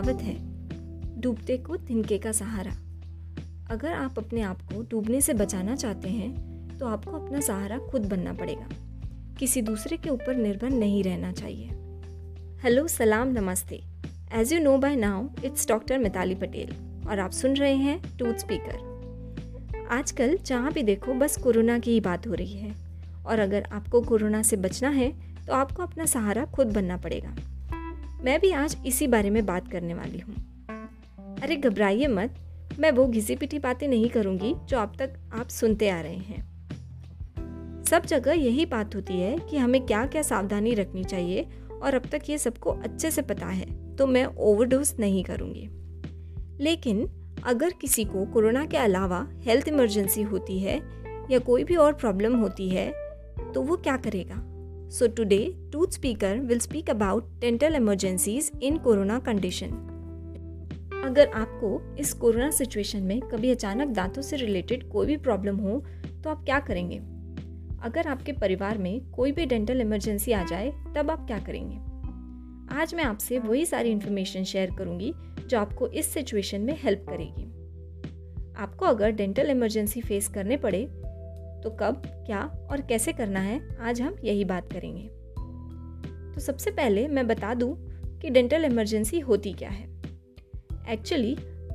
कहावत है, डूबते को तिनके का सहारा। अगर आप अपने आप को डूबने से बचाना चाहते हैं तो आपको अपना सहारा खुद बनना पड़ेगा। किसी दूसरे के ऊपर निर्भर नहीं रहना चाहिए। हेलो, सलाम, नमस्ते। As you know by now it's doctor Mitali Patel और आप सुन रहे हैं टूथ स्पीकर आजकल जहाँ भी देखो, बस कोरोना की ही बात हो रही है। और अगर आपको कोरोना से बचना है तो आपको अपना सहारा खुद बनना पड़ेगा। मैं भी आज इसी बारे में बात करने वाली हूँ। अरे घबराइए मत, मैं वो घिसी पिटी बातें नहीं करूँगी जो अब तक आप सुनते आ रहे हैं। सब जगह यही बात होती है कि हमें क्या क्या सावधानी रखनी चाहिए और अब तक ये सबको अच्छे से पता है तो मैं ओवरडोज नहीं करूँगी। लेकिन अगर किसी को कोरोना के अलावा हेल्थ इमरजेंसी होती है या कोई भी और प्रॉब्लम होती है तो वो क्या करेगा? So today, Tooth Speaker will speak about dental emergencies in corona condition. अगर आपको इस कोरोना सिचुएशन में कभी अचानक दांतों से रिलेटेड कोई भी प्रॉब्लम हो तो आप क्या करेंगे? अगर आपके परिवार में कोई भी डेंटल इमरजेंसी आ जाए तब आप क्या करेंगे? आज मैं आपसे वही सारी इन्फॉर्मेशन शेयर करूँगी जो आपको इस सिचुएशन में हेल्प करेगी। आपको अगर डेंटल इमरजेंसी फेस करने पड़े तो कब, क्या और कैसे करना है, आज हम यही बात करेंगे। तो सबसे पहले मैं बता दूँ कि डेंटल इमरजेंसी होती क्या है। एक्चुअली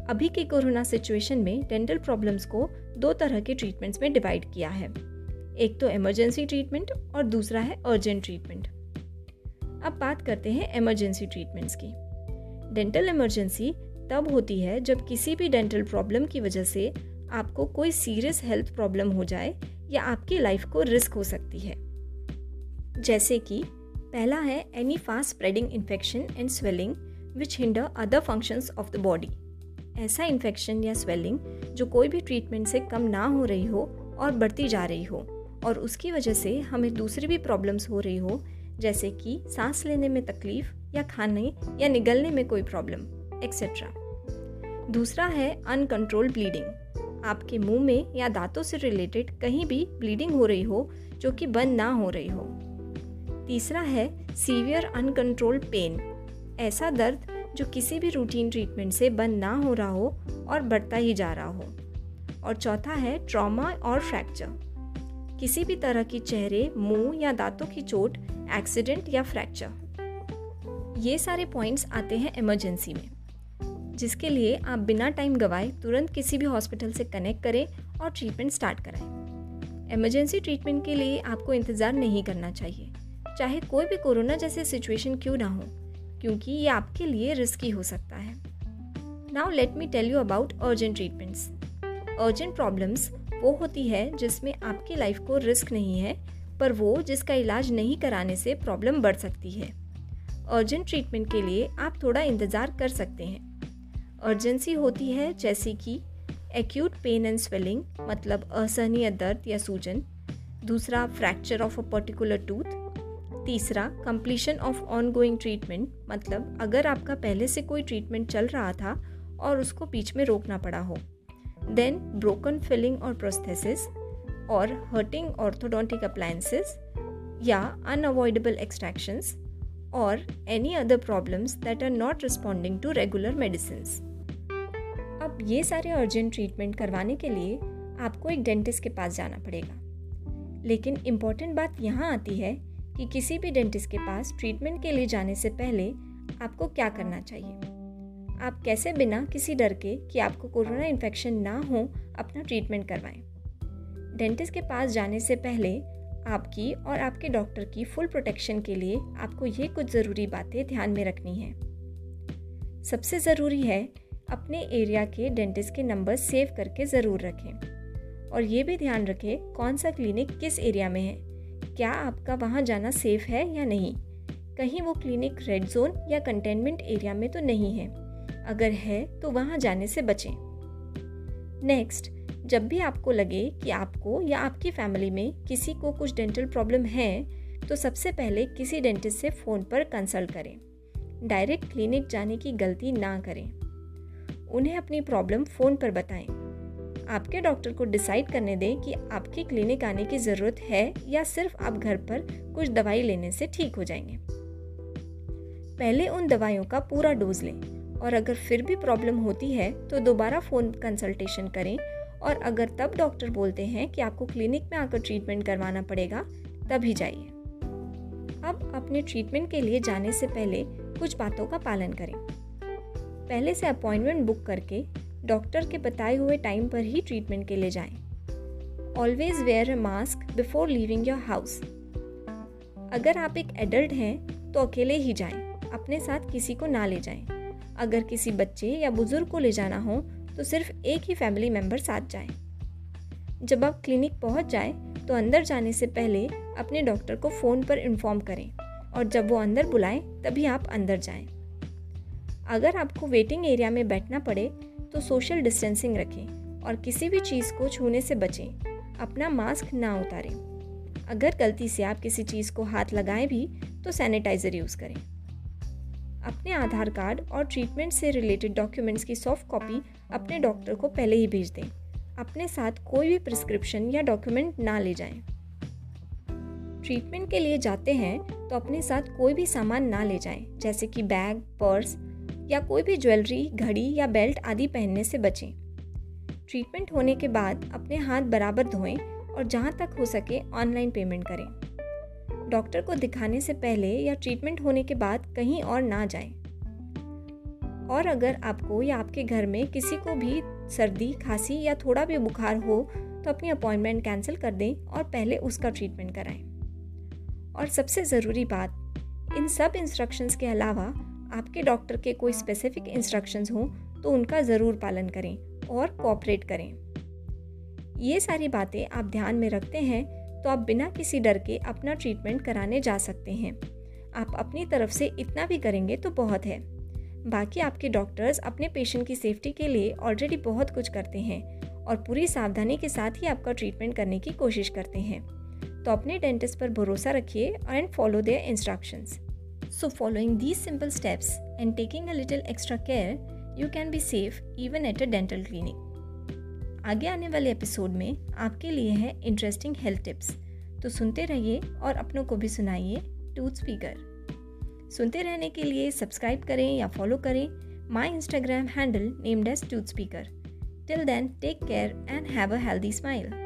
अभी के कोरोना सिचुएशन में डेंटल प्रॉब्लम्स को दो तरह के ट्रीटमेंट्स में डिवाइड किया है। एक तो इमरजेंसी ट्रीटमेंट और दूसरा है अर्जेंट ट्रीटमेंट अब बात करते हैं इमरजेंसी ट्रीटमेंट्स की। डेंटल इमरजेंसी तब होती है जब किसी भी डेंटल प्रॉब्लम की वजह से आपको कोई सीरियस हेल्थ प्रॉब्लम हो जाए या आपकी लाइफ को रिस्क हो सकती है। जैसे कि, पहला है any fast spreading infection and swelling which hinder other functions of the body ऐसा इन्फेक्शन या स्वेलिंग जो कोई भी ट्रीटमेंट से कम ना हो रही हो और बढ़ती जा रही हो, और उसकी वजह से हमें दूसरी भी प्रॉब्लम्स हो रही हो, जैसे कि सांस लेने में तकलीफ़ या खाने या निगलने में कोई प्रॉब्लम एक्सेट्रा दूसरा है अनकंट्रोल ब्लीडिंग आपके मुँह में या दांतों से रिलेटेड कहीं भी ब्लीडिंग हो रही हो, जो कि बंद ना हो रही हो। तीसरा है सीवियर अनकंट्रोल पेन ऐसा दर्द जो किसी भी रूटीन ट्रीटमेंट से बंद ना हो रहा हो और बढ़ता ही जा रहा हो। और चौथा है ट्रॉमा और फ्रैक्चर किसी भी तरह की चेहरे, मुँह या दांतों की चोट एक्सीडेंट या फ्रैक्चर ये सारे पॉइंट्स आते हैं इमरजेंसी में। जिसके लिए आप बिना टाइम गवाए तुरंत किसी भी हॉस्पिटल से कनेक्ट करें और ट्रीटमेंट स्टार्ट कराएँ। इमरजेंसी ट्रीटमेंट के लिए आपको इंतज़ार नहीं करना चाहिए। चाहे कोई भी कोरोना जैसे सिचुएशन क्यों ना हो, क्योंकि ये आपके लिए रिस्की हो सकता है। Now let me tell you about urgent treatments urgent problems वो होती है जिसमें आपकी लाइफ को रिस्क नहीं है, पर वो जिसका इलाज नहीं कराने से प्रॉब्लम बढ़ सकती है। अर्जेंट ट्रीटमेंट के लिए आप थोड़ा इंतज़ार कर सकते हैं। अर्जेंसी होती है, जैसे कि एक्यूट पेन एंड स्वेलिंग मतलब असहनीय दर्द या सूजन, दूसरा fracture of a particular tooth तीसरा completion of ongoing treatment मतलब अगर आपका पहले से कोई ट्रीटमेंट चल रहा था और उसको बीच में रोकना पड़ा हो। देन ब्रोकन फिलिंग और प्रोस्थेसिस और हर्टिंग ऑर्थोडोंटिक अप्लायंसेस या अनअवॉइडेबल एक्सट्रैक्शंस और any other problems that are not responding to regular medicine अब ये सारे अर्जेंट ट्रीटमेंट करवाने के लिए आपको एक डेंटिस्ट के पास जाना पड़ेगा। लेकिन इंपॉर्टेंट बात यहाँ आती है कि किसी भी डेंटिस्ट के पास ट्रीटमेंट के लिए जाने से पहले आपको क्या करना चाहिए? आप कैसे बिना किसी डर के कि आपको कोरोना इन्फेक्शन ना हो, अपना ट्रीटमेंट करवाएँ? डेंटिस्ट के पास जाने से पहले आपकी और आपके डॉक्टर की फुल प्रोटेक्शन के लिए आपको ये कुछ ज़रूरी बातें ध्यान में रखनी है। सबसे ज़रूरी है, अपने एरिया के डेंटिस्ट के नंबर सेव करके ज़रूर रखें। और ये भी ध्यान रखें, कौन सा क्लिनिक किस एरिया में है? क्या आपका वहाँ जाना सेफ़ है या नहीं? कहीं वो क्लिनिक रेड जोन या कंटेनमेंट एरिया में तो नहीं है। अगर है तो वहाँ जाने से बचें। नेक्स्ट जब भी आपको लगे कि आपको या आपकी फैमिली में किसी को कुछ डेंटल प्रॉब्लम है तो सबसे पहले किसी डेंटिस्ट से फ़ोन पर कंसल्ट करें। डायरेक्ट क्लिनिक जाने की गलती ना करें। उन्हें अपनी प्रॉब्लम फ़ोन पर बताएँ। आपके डॉक्टर को डिसाइड करने दें कि आपकी क्लिनिक आने की ज़रूरत है या सिर्फ़ आप घर पर कुछ दवाई लेने से ठीक हो जाएँगे। पहले उन दवाइयों का पूरा डोज लें और अगर फिर भी प्रॉब्लम होती है तो दोबारा फ़ोन कंसल्टेशन करें और अगर तब डॉक्टर बोलते हैं कि आपको क्लिनिक में आकर ट्रीटमेंट करवाना पड़ेगा तभी जाइए अब अपने ट्रीटमेंट के लिए जाने से पहले कुछ बातों का पालन करें पहले से अपॉइंटमेंट बुक करके डॉक्टर के बताए हुए टाइम पर ही ट्रीटमेंट के लिए जाएँ। Always wear a mask before leaving your house अगर आप एक एडल्ट हैं तो अकेले ही जाएँ, अपने साथ किसी को ना ले जाएँ। अगर किसी बच्चे या बुज़ुर्ग को ले जाना हो तो सिर्फ़ एक ही फैमिली मेंबर साथ जाएँ। जब आप क्लिनिक पहुँच जाए तो अंदर जाने से पहले अपने डॉक्टर को फ़ोन पर इन्फॉर्म करें और जब वो अंदर बुलाएँ, तभी आप अंदर जाएँ। अगर आपको वेटिंग एरिया में बैठना पड़े तो सोशल डिस्टेंसिंग रखें और किसी भी चीज़ को छूने से बचें अपना मास्क ना उतारें अगर गलती से आप किसी चीज़ को हाथ लगाएँ भी तो सैनिटाइज़र यूज़ करें अपने आधार कार्ड और ट्रीटमेंट से रिलेटेड डॉक्यूमेंट्स की सॉफ्ट कॉपी अपने डॉक्टर को पहले ही भेज दें अपने साथ कोई भी प्रिस्क्रिप्शन या डॉक्यूमेंट ना ले जाएँ। ट्रीटमेंट के लिए जाते हैं तो अपने साथ कोई भी सामान ना ले जाएँ, जैसे कि बैग पर्स या कोई भी ज्वेलरी घड़ी या बेल्ट आदि पहनने से बचें ट्रीटमेंट होने के बाद अपने हाथ बराबर धोएँ और जहाँ तक हो सके ऑनलाइन पेमेंट करें डॉक्टर को दिखाने से पहले या ट्रीटमेंट होने के बाद कहीं और ना जाएँ। और अगर आपको या आपके घर में किसी को भी सर्दी, खांसी या थोड़ा भी बुखार हो तो अपनी अपॉइंटमेंट कैंसिल कर दें और पहले उसका ट्रीटमेंट कराएँ। और सबसे ज़रूरी बात, इन सब इंस्ट्रक्शंस के अलावा आपके डॉक्टर के कोई स्पेसिफिक इंस्ट्रक्शंस हों तो उनका ज़रूर पालन करें और कोऑपरेट करें। ये सारी बातें आप ध्यान में रखते हैं तो आप बिना किसी डर के अपना ट्रीटमेंट कराने जा सकते हैं। आप अपनी तरफ़ से इतना भी करेंगे तो बहुत है। बाकी आपके डॉक्टर्स अपने पेशेंट की सेफ्टी के लिए ऑलरेडी बहुत कुछ करते हैं और पूरी सावधानी के साथ ही आपका ट्रीटमेंट करने की कोशिश करते हैं। तो अपने डेंटिस्ट पर भरोसा रखिए and follow their instructions so following these simple steps and taking a little extra care you can be safe even at a dental clinic आगे आने वाले एपिसोड में आपके लिए है इंटरेस्टिंग हेल्थ टिप्स तो सुनते रहिए और अपनों को भी सुनाइए टूथ स्पीकर सुनते रहने के लिए सब्सक्राइब करें या फॉलो करें my Instagram handle name dest tooth speaker. Till then, take care and have a healthy smile.